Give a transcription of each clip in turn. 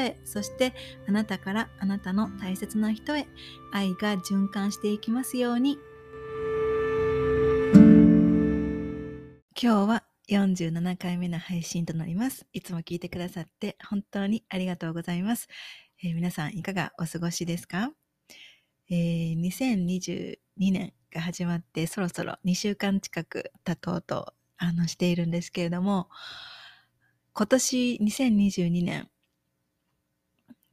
へそしてあなたからあなたの大切な人へ愛が循環していきますように今日は47回目の配信となります。いつも聞いてくださって本当にありがとうございます。えー、皆さんいかがお過ごしですか、えー、2022年が始まってそろそろ2週間近く経とうとあのしているんですけれども、今年2022年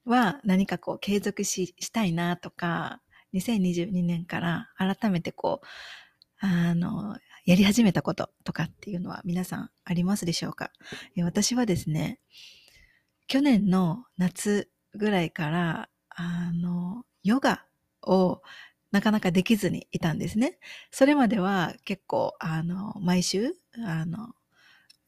は何かこう継続ししたいなとか、2022年から改めてこう、あの、やり始めたこととかっていうのは皆さんありますでしょうか？私はですね、去年の夏ぐらいから、あの、ヨガをなかなかできずにいたんですね。それまでは結構、あの、毎週、あの、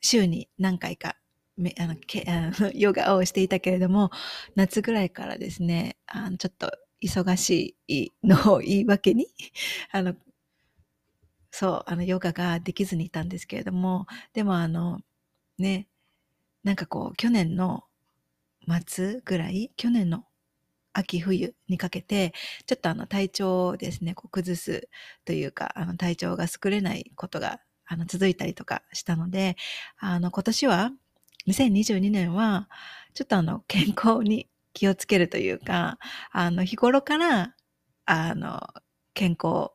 週に何回か、めあのけあの ヨガをしていたけれども、夏ぐらいからですね、あのちょっと忙しいのを言い訳に、あの、そう、あの、ヨガができずにいたんですけれども、でもあの、ね、なんかこう、去年の末ぐらい、去年の秋冬にかけて、ちょっとあの体調をですね、こう崩すというか、あの体調が作れないことがあの続いたりとかしたので、あの今年は、2022年は、ちょっとあの 健康に気をつけるというか、あの日頃から、あの健康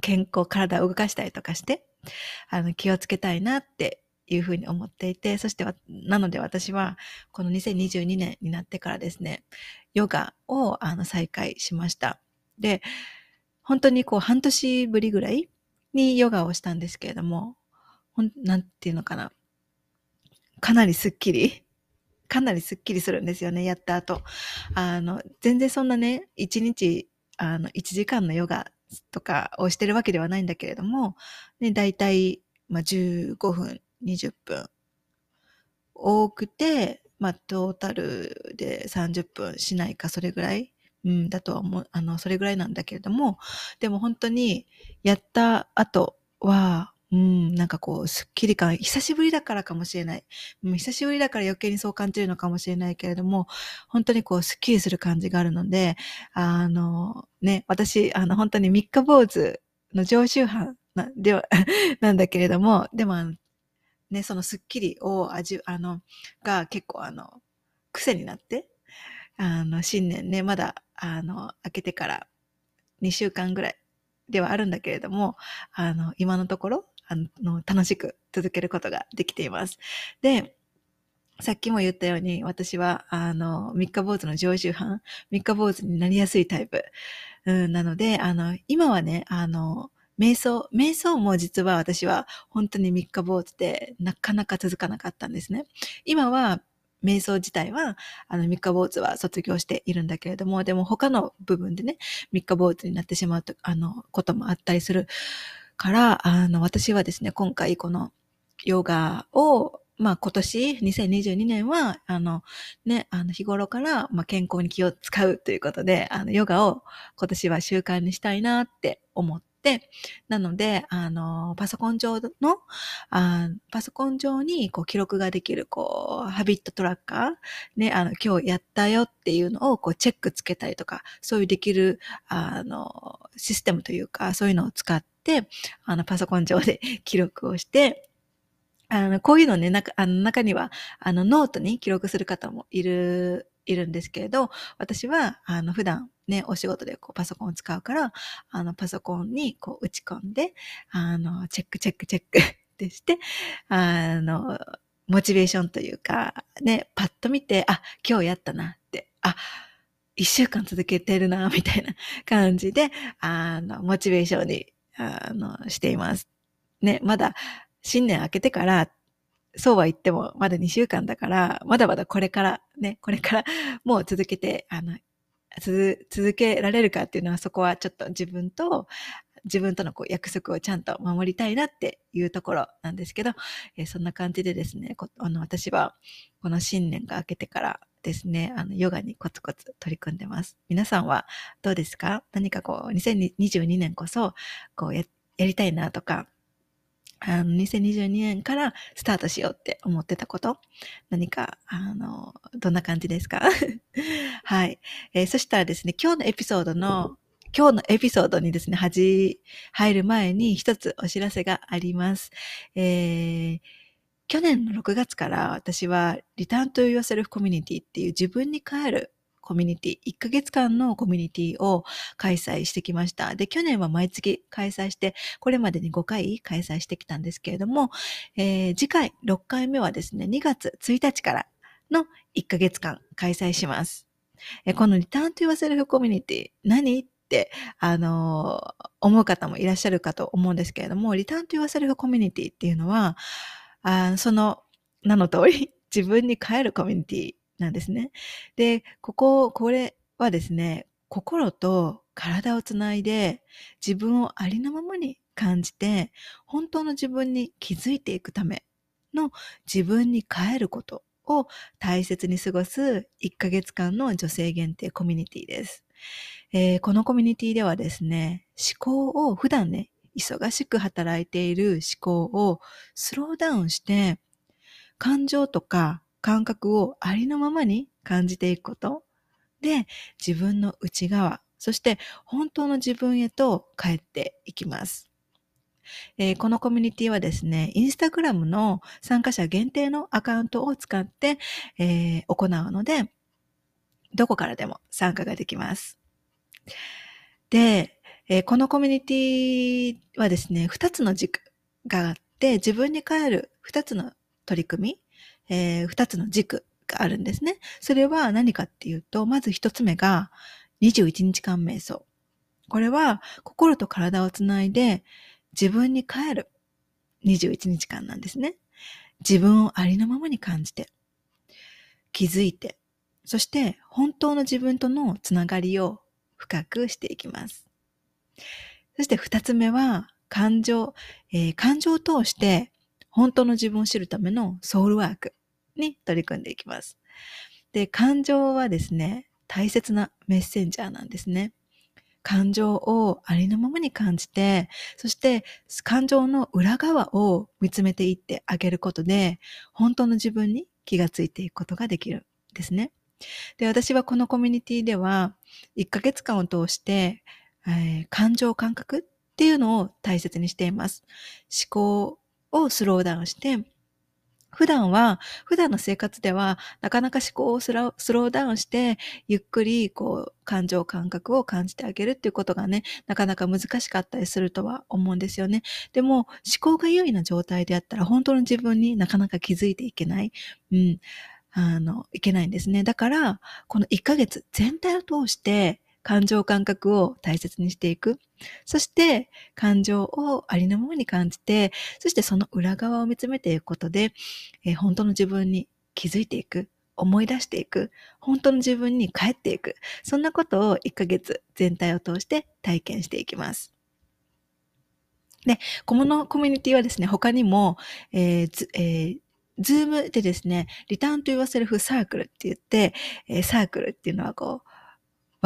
健康、体を動かしたりとかして、あの、気をつけたいなっていうふうに思っていて、そしてなので私は、この2022年になってからですね、ヨガをあの再開しました。で、本当にこう半年ぶりぐらいにヨガをしたんですけれども、ほん、なんていうのかな。かなりスッキリ、かなりスッキリするんですよね、やった後。あの、全然そんなね、1日、あの、1時間のヨガとかをしてるわけではないんだけれども、ね、だいたい、まあ、15分、20分。多くて、まあ、トータルで30分しないか、それぐらい、うん、だとは思う、あの、それぐらいなんだけれども、でも本当に、やった後は、うん、なんかこう、スッキリ感、久しぶりだからかもしれない。うん、久しぶりだから余計にそう感じるのかもしれないけれども、本当にこう、スッキリする感じがあるので、あの、ね、私、あの、本当に三日坊主の常習犯な、では、なんだけれども、でも、ね、そのスッキリを味、あの、が結構あの、癖になって、あの、新年ね、まだ、あの、開けてから2週間ぐらいではあるんだけれども、あの、今のところ、あの、楽しく続けることができています。で、さっきも言ったように、私は、あの、三日坊主の常習犯、三日坊主になりやすいタイプ、うん、なので、あの、今はね、あの、瞑想、瞑想も実は私は本当に三日坊主でなかなか続かなかったんですね。今は瞑想自体は、あの、三日坊主は卒業しているんだけれども、でも他の部分でね、三日坊主になってしまうと、あの、こともあったりするから、あの、私はですね、今回このヨガを、まあ今年、2022年は、あの、ね、あの日頃から、まあ健康に気を使うということで、あの、ヨガを今年は習慣にしたいなって思って、なので、あの、パソコン上の、あパソコン上にこう記録ができる、こう、ハビットトラッカー、ね、あの、今日やったよっていうのをこうチェックつけたりとか、そういうできる、あの、システムというか、そういうのを使って、あの、パソコン上で 記録をして、あの、こういうのね、な、あの中には、あの、ノートに記録する方もいる、いるんですけれど、私は、あの、普段ね、お仕事でこうパソコンを使うから、あの、パソコンにこう打ち込んで、あの、チェックチェックチェック ってして、あの、モチベーションというか、ね、パッと見て、あ、今日やったなって、あ、一週間続けてるな、みたいな感じで、あの、モチベーションにあの、しています。ね、まだ新年明けてから、そうは言ってもまだ2週間だから、まだまだこれからね、これからもう続けて、あの、続けられるかっていうのはそこはちょっと自分と、自分とのこう約束をちゃんと守りたいなっていうところなんですけど、えー、そんな感じでですね、あの私はこの新年が明けてからですね、あのヨガにコツコツ取り組んでます。皆さんはどうですか？何かこう2022年こそこうやりたいなとか、あの、2022年からスタートしようって思ってたこと？何か、あの、どんな感じですか？はい、えー、そしたらですね、今日のエピソードの、今日のエピソードにですね、じ、入る前に一つお知らせがあります。えー、去年の6月から私はリターンと言わせるコミュニティっていう自分に帰るコミュニティ、1ヶ月間のコミュニティを開催してきました。で、去年は毎月開催して、これまでに5回開催してきたんですけれども、えー、次回6回目はですね、2月1日からの1ヶ月間開催します。えこのリターンと言わせるコミュニティ、何って、あのー、思う方もいらっしゃるかと思うんですけれども、リターンと言わせるコミュニティっていうのは、あその名の通り、自分に帰るコミュニティなんですね。で、ここ、これはですね、心と体をつないで自分をありのままに感じて本当の自分に気づいていくための自分に帰ることを大切に過ごす1ヶ月間の女性限定コミュニティです。えー、このコミュニティではですね、思考を普段ね、忙しく働いている思考をスローダウンして感情とか感覚をありのままに感じていくことで自分の内側、そして本当の自分へと帰っていきます。えー、このコミュニティはですね、インスタグラムの参加者限定のアカウントを使って、えー、行うので、どこからでも参加ができます。で、えー、このコミュニティはですね、二つの軸があって、自分に帰る二つの取り組みえー、二つの軸があるんですね。それは何かっていうと、まず一つ目が21日間瞑想。これは心と体をつないで自分に帰る21日間なんですね。自分をありのままに感じて、気づいて、そして本当の自分とのつながりを深くしていきます。そして二つ目は感情、えー、感情を通して本当の自分を知るためのソウルワークに取り組んでいきます。で、感情はですね、大切なメッセンジャーなんですね。感情をありのままに感じて、そして感情の裏側を見つめていってあげることで、本当の自分に気がついていくことができるんですね。で、私はこのコミュニティでは、1ヶ月間を通して、えー、感情感覚っていうのを大切にしています。思考をスローダウンして、普段は、普段の生活では、なかなか思考をスローダウンして、ゆっくり、こう、感情感覚を感じてあげるっていうことがね、なかなか難しかったりするとは思うんですよね。でも、思考が優位な状態であったら、本当の自分になかなか気づいていけない。うん。あの、いけないんですね。だから、この1ヶ月全体を通して、感情感覚を大切にしていく。そして、感情をありのままに感じて、そしてその裏側を見つめていくことで、えー、本当の自分に気づいていく。思い出していく。本当の自分に帰っていく。そんなことを1ヶ月全体を通して体験していきます。で、このコミュニティはですね、他にも、えーえー Zoom でですね、 Return to Yourself サークルって言って、え、サークルっていうのはこう、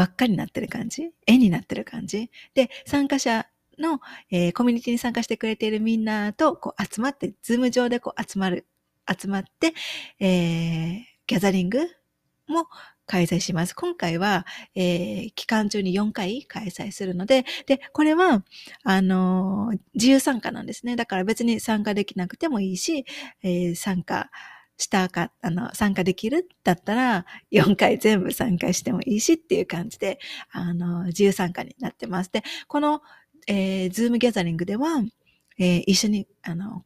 輪っかになってる感じ？円になってる感じ？で、参加者の、えー、コミュニティに参加してくれているみんなとこう集まって、 Zoom 上でこう集まる、集まって、えー、 gathering も開催します。今回は、えー、期間中に4回開催するので、で、これは、あのー、自由参加なんですね。だから別に参加できなくてもいいし、えー、参加したか、あの、参加できるだったら、4回全部参加してもいいしっていう感じで、あの、自由参加になってます。で、この、えー、ズームギャザリングでは、えー、一緒に、あの、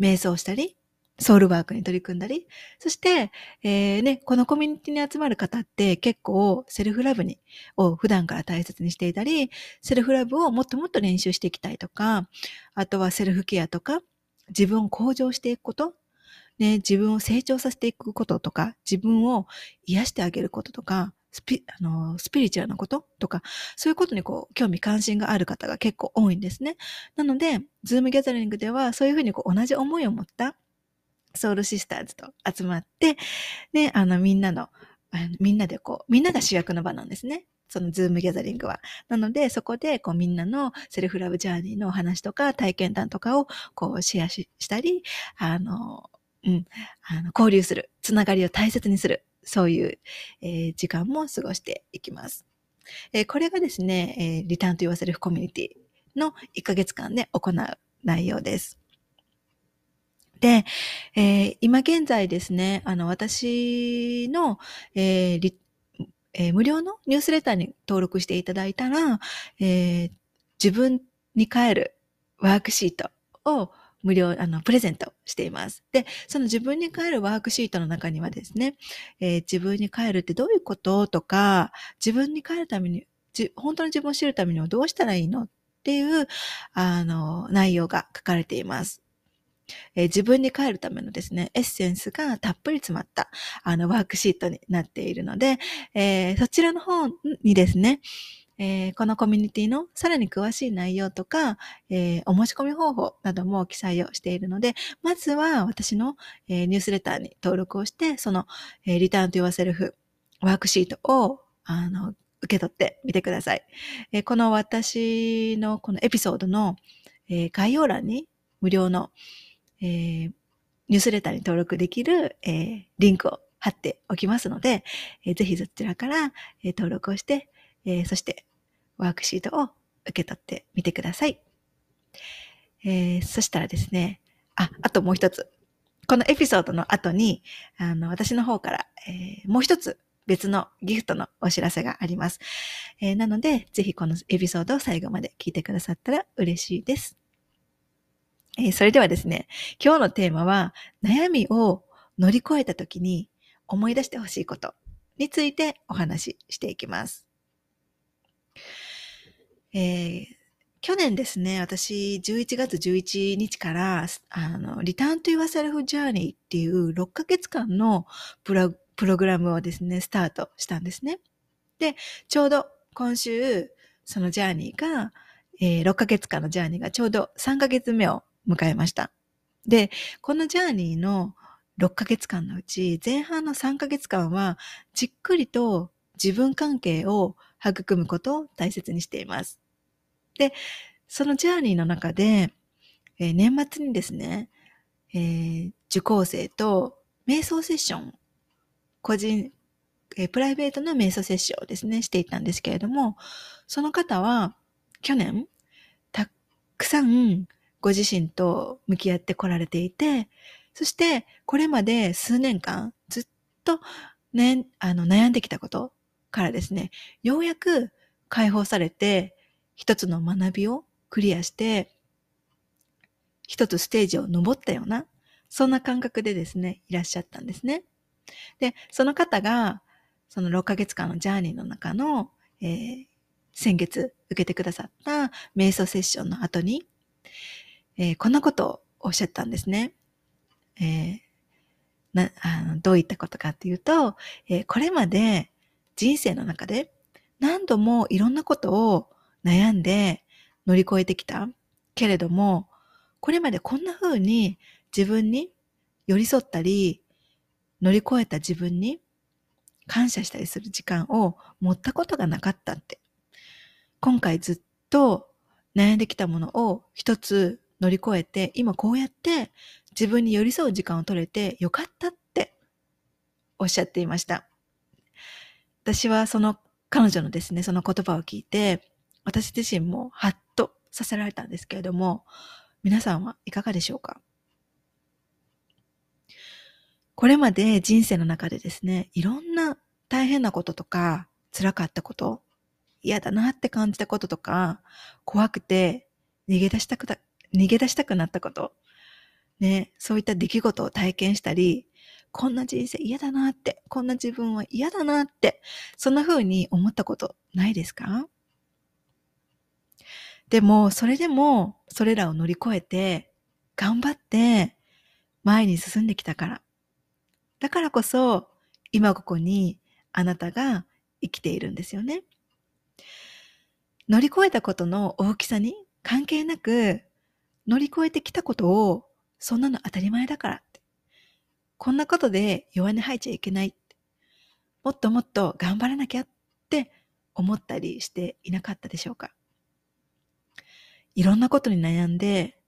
瞑想したり、ソウルワークに取り組んだり、そして、えー、ね、このコミュニティに集まる方って結構セルフラブに、を普段から大切にしていたり、 self-love をもっともっと練習していきたいとか、あとはセルフケアとか、自分を向上していくこと、ね、自分を成長させていくこととか、自分を癒してあげることとか、スピあのスピリチュアルなこととか、そういうことにこう、興味関心がある方が結構多いんですね。なので、 Zoom gathering では、そういうふうにこう、同じ思いを持った soul sisters と集まって、で、あの、みんなの、あのみんなでこう、みんなが主役の場なんですね。その Zoom gathering は。なので、そこで、こう、みんなの self-love journey のお話とか、体験談とかを、こう、シェアしたり、あの、うん、あの、交流する、つながりを大切にする、そういう、えー、時間も過ごしていきます。えー、これがですね、えー、 Return to Yourself コミュニティの1ヶ月間で行う内容です。で、えー、今現在ですね、あの、私の、えーえー、無料のニュースレターに登録していただいたら、えー、自分に帰るワークシートを無料、あの、プレゼントしています。で、その自分に帰るワークシートの中にはですね、えー、自分に帰るってどういうこととか、自分に帰るために、本当の自分を知るためにはどうしたらいいのっていう、あの、内容が書かれています。えー、自分に帰るためのですね、エッセンスがたっぷり詰まった、あの、ワークシートになっているので、えー、そちらの方にですね、えー、このコミュニティのさらに詳しい内容とか、えー、お申し込み方法なども記載をしているので、まずは私の、えー、ニュースレターに登録をして、その、えリターンと言わせるフワークシートを、あの、受け取ってみてください。えこの私のこのエピソードの、え概要欄に無料の、えニュースレターに登録できる、えリンクを貼っておきますので、えぜひそちらから、え登録をしてえー、そしてワークシートを受け取ってみてください。えー、そしたらですね、あ、あともう一つ。このエピソードの後に、あの、私の方から、えー、もう一つ別のギフトのお知らせがあります。えー、なので、ぜひこのエピソードを最後まで聞いてくださったら嬉しいです。えー、それではですね、今日のテーマは、悩みを乗り越えた時に思い出してほしいことについてお話ししていきます。えー、去年ですね、私、11月11日から、あの、リターンと Your Self Journey っていう6ヶ月間のプロプログラムをですね、スタートしたんですね。で、ちょうど今週、そのジャーニーが、えー、6ヶ月間のジャーニーがちょうど3ヶ月目を迎えました。で、このジャーニーの6ヶ月間のうち、前半の3ヶ月間は、じっくりと自分関係を育むことを大切にしています。で、そのジャーニーの中で、えー、年末にですね、えー、受講生と瞑想セッション、個人、えー、プライベートの瞑想セッションをですね、していたんですけれども、その方は去年、たくさんご自身と向き合ってこられていて、そしてこれまで数年間ずっと、ね、あの悩んできたことからですね、ようやく解放されて、一つの学びをクリアして、一つステージを登ったような、そんな感覚でですね、いらっしゃったんですね。で、その方が、その6ヶ月間のジャーニーの中の、えー、先月受けてくださった瞑想セッションの後に、えー、こんなことをおっしゃったんですね。えー、なあのどういったことかっていうと、えー、これまで人生の中で何度もいろんなことを悩んで乗り越えてきたけれども、これまでこんな風に自分に寄り添ったり、乗り越えた自分に感謝したりする時間を持ったことがなかったって。今回ずっと悩んできたものを一つ乗り越えて、今こうやって自分に寄り添う時間を取れてよかったっておっしゃっていました。私はその彼女のですね、その言葉を聞いて、私自身もハッとさせられたんですけれども、皆さんはいかがでしょうか？これまで人生の中でですね、いろんな大変なこととか、辛かったこと、嫌だなって感じたこととか、怖くて逃げ出したくた逃げ出したくなったこと、ね、そういった出来事を体験したり、こんな人生嫌だなって、こんな自分は嫌だなって、そんな風に思ったことないですか？でも、それでも、それらを乗り越えて、頑張って、前に進んできたから。だからこそ、今ここにあなたが生きているんですよね。乗り越えたことの大きさに関係なく、乗り越えてきたことを、そんなの当たり前だから。こんなことで弱音吐いちゃいけない。もっともっと頑張らなきゃって思ったりしていなかったでしょうか。いろんなことに悩んで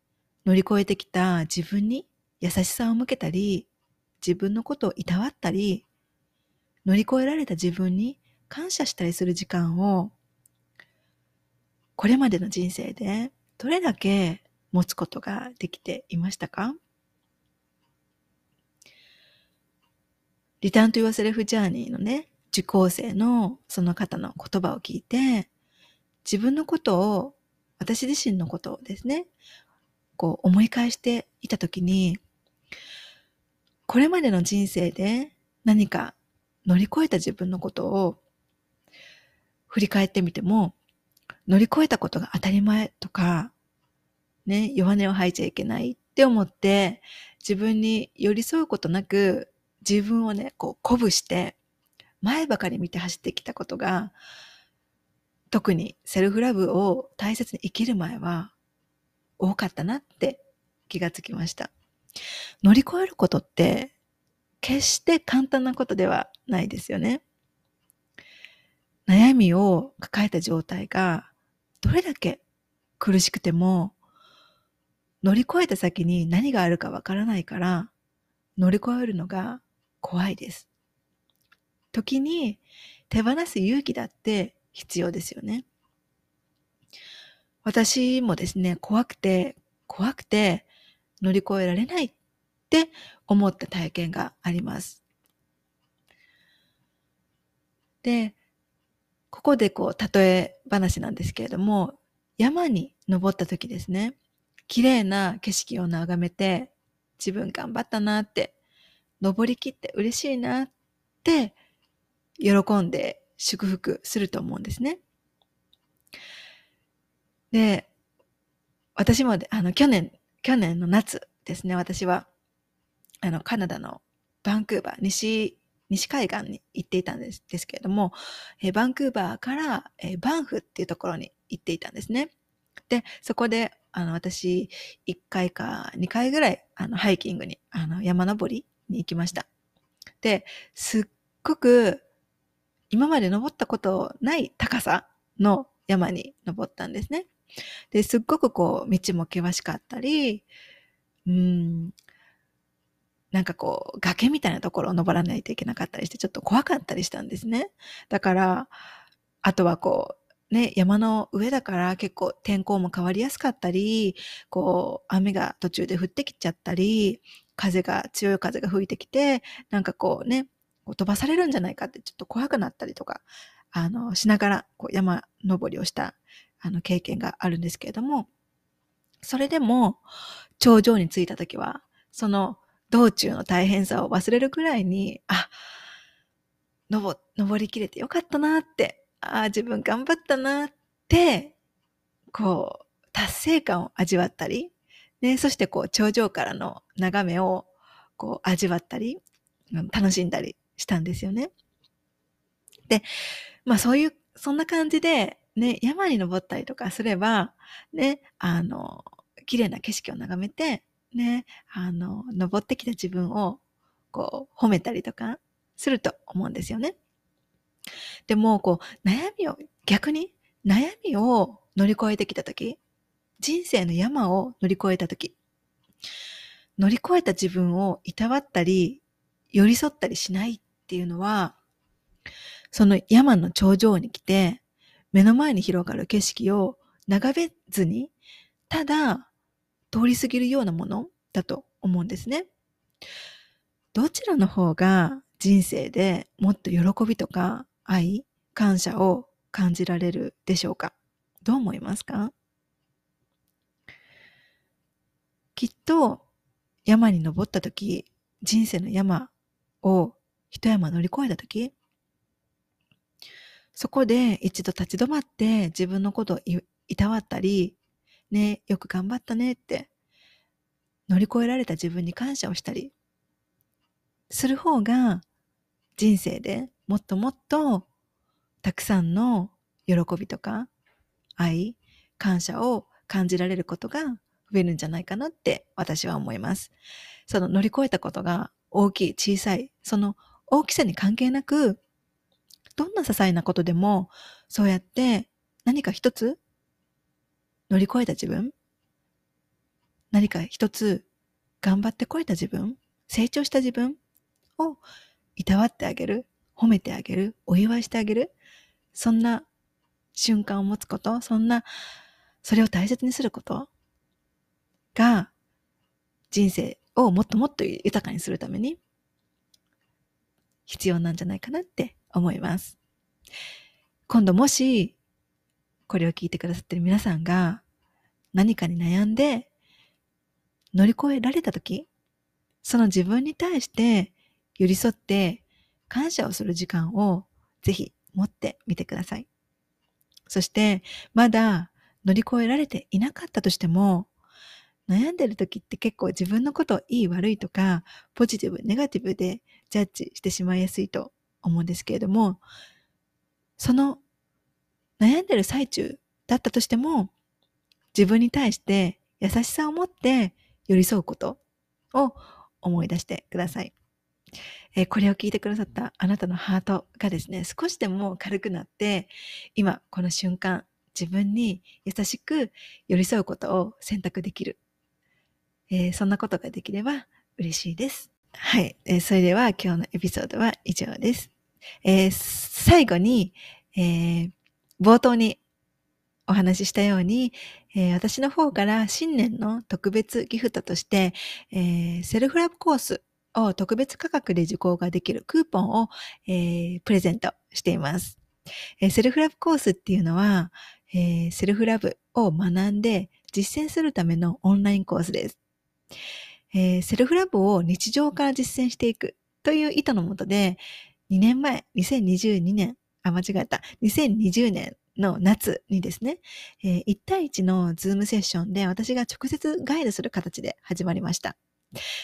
乗り越えてきた自分に優しさを向けたり、自分のことをいたわったり、乗り越えられた自分に感謝したりする時間を、これまでの人生でどれだけ持つことができていましたか？リターンと言わせるフジャーニーのね、受講生のその方の言葉を聞いて、自分のことを、私自身のことをですね、こう思い返していたときに、これまでの人生で何か乗り越えた自分のことを振り返ってみても、乗り越えたことが当たり前とか、ね、弱音を吐いちゃいけないって思って、自分に寄り添うことなく、自分をね、こう鼓舞して、前ばかり見て走ってきたことが、特にセルフラブを大切に生きる前は多かったなって気がつきました。乗り越えることって決して簡単なことではないですよね。悩みを抱えた状態がどれだけ苦しくても乗り越えた先に何があるかわからないから乗り越えるのが怖いです。時に手放す勇気だって必要ですよね。私もですね、怖くて、怖くて乗り越えられないって思った体験があります。で、ここでこう、例え話なんですけれども、山に登った時ですね、綺麗な景色を眺めて、自分頑張ったなって、登りきって嬉しいなって、喜んで祝福すると思うんですね。で、私もあの、去年、去年の夏ですね、私は、あの、カナダのバンクーバー、西、西海岸に行っていたんですですけれども、えバンクーバーから、えバンフっていうところに行っていたんですね。で、そこで、あの、私、1回か2回ぐらい、あの、ハイキングに、あの、山登りに行きました。で、すっごく、今まで登ったことない高さの山に登ったんですね。で、すっごくこう、道も険しかったり、うん、なんかこう、崖みたいなところを登らないといけなかったりして、ちょっと怖かったりしたんですね。だから、あとはこう、ね、山の上だから結構天候も変わりやすかったり、こう、雨が途中で降ってきちゃったり、風が、強い風が吹いてきて、なんかこうね、飛ばされるんじゃないかってちょっと怖くなったりとか、あの、しながらこう山登りをしたあの経験があるんですけれども、それでも頂上に着いた時は、その道中の大変さを忘れるくらいに、あ、登、登りきれてよかったなって、ああ自分頑張ったなって、こう、達成感を味わったり、ね、そしてこう、頂上からの眺めを、こう、味わったり、楽しんだりしたんですよね。で、まあそういう、そんな感じで、ね、山に登ったりとかすれば、ね、あの、綺麗な景色を眺めて、ね、あの、登ってきた自分を、こう、褒めたりとかすると思うんですよね。でも、こう、悩みを、逆に、悩みを乗り越えてきたとき、人生の山を乗り越えたとき、乗り越えた自分をいたわったり、寄り添ったりしないっていうのは、その山の頂上に来て、目の前に広がる景色を眺めずに、ただ通り過ぎるようなものだと思うんですね。どちらの方が人生でもっと喜びとか愛、感謝を感じられるでしょうか？どう思いますか？きっと山に登った時、人生の山を一山乗り越えた時、そこで一度立ち止まって自分のことをいたわったり、ね、よく頑張ったねって、乗り越えられた自分に感謝をしたりする方が人生でもっともっとたくさんの喜びとか愛、感謝を感じられることが増えるんじゃないかなって私は思います。その乗り越えたことが大きい、小さい、その大きさに関係なく、どんな些細なことでも、そうやって何か一つ乗り越えた自分、何か一つ頑張ってこれた自分、成長した自分をいたわってあげる、褒めてあげる、お祝いしてあげる、そんな瞬間を持つこと、そんな、それを大切にすることが人生をもっともっと豊かにするために必要なんじゃないかなって思います。今度もしこれを聞いてくださってる皆さんが何かに悩んで乗り越えられた時、その自分に対して寄り添って感謝をする時間をぜひ持ってみてください。そしてまだ乗り越えられていなかったとしても悩んでる時って結構自分のことをいい悪いとかポジティブ、ネガティブでジャッジしてしまいやすいと思うんですけれどもその悩んでる最中だったとしても自分に対して優しさを持って寄り添うことを思い出してください。えー、これを聞いてくださったあなたのハートがですね、少しでも軽くなって、今この瞬間、自分に優しく寄り添うことを選択できる。えー、そんなことができれば嬉しいです。はい。えー、それでは今日のエピソードは以上です。えー、最後に、え冒頭にお話ししたように、え私の方から新年の特別ギフトとして、えセルフラブコースを特別価格で受講ができるクーポンを、えプレゼントしています。えセルフラブコースっていうのは、えセルフラブを学んで実践するためのオンラインコースです。えー、セルフラブを日常から実践していくという意図のもとで、2年前、2022年、あ、間違えた、2020年の夏にですね、えー、1対1のズームセッションで私が直接ガイドする形で始まりました。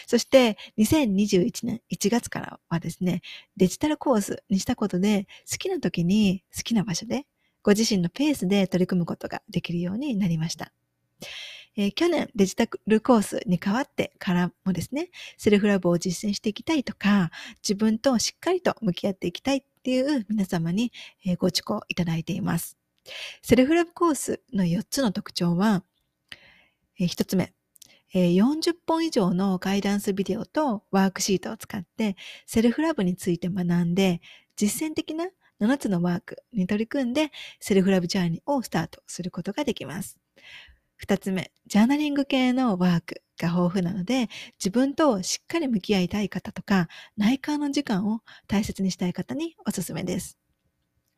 そして、2021年1月からはですね、デジタルコースにしたことで、好きな時に好きな場所で、ご自身のペースで取り組むことができるようになりました。えー、去年デジタルコースに変わってからもですね、セルフラブを実践していきたいとか、自分としっかりと向き合っていきたいっていう皆様に、ご受講いただいています。セルフラブコースの4つの特徴は、えー、1つ目、えー、40本以上のガイダンスビデオとワークシートを使ってセルフラブについて学んで実践的な7つのワークに取り組んでセルフラブジャーニーをスタートすることができます。二つ目、ジャーナリング系のワークが豊富なので、自分としっかり向き合いたい方とか、内観の時間を大切にしたい方におすすめです。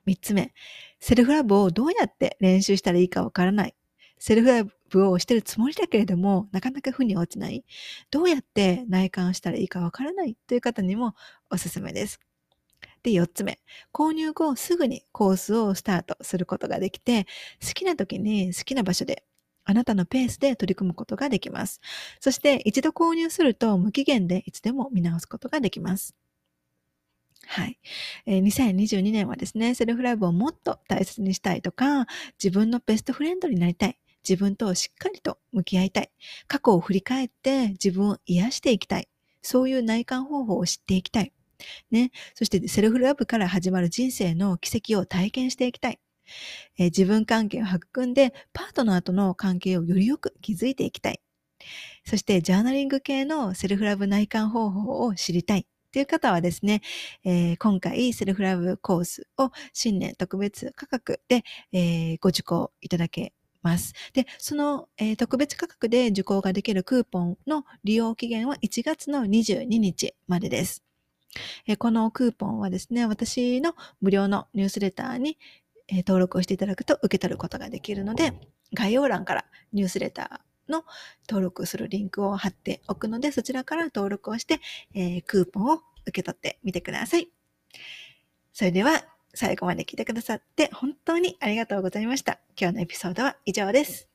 三つ目、セルフラブをどうやって練習したらいいかわからない。セルフラブをしてるつもりだけれども、なかなか負に落ちない。どうやって内観したらいいかわからないという方にもおすすめです。で、4つ目。購入後すぐにコースをスタートすることができて、好きな時に好きな場所であなたのペースで取り組むことができます。そして一度購入すると無期限でいつでも見直すことができます。はい。えー、2022年はですね、セルフライブをもっと大切にしたいとか、自分のベストフレンドになりたい。自分としっかりと向き合いたい。過去を振り返って自分を癒していきたい。そういう内観方法を知っていきたい。ね。そしてセルフラブから始まる人生の奇跡を体験していきたい。えー、自分関係を育んで、パートナーとの関係をよりよく築いていきたい。そして、ジャーナリング系のセルフラブ内観方法を知りたい。という方はですね、えー、今回セルフラブコースを新年特別価格で、えー、ご受講いただけます。で、その、えー、特別価格で受講ができるクーポンの利用期限は1月の22日までです。えこのクーポンはですね、私の無料のニュースレターにえ登録をしていただくと受け取ることができるので、概要欄からニュースレターの登録するリンクを貼っておくので、そちらから登録をして、えー、クーポンを受け取ってみてください。それでは、最後まで聞いてくださって本当にありがとうございました。今日のエピソードは以上です。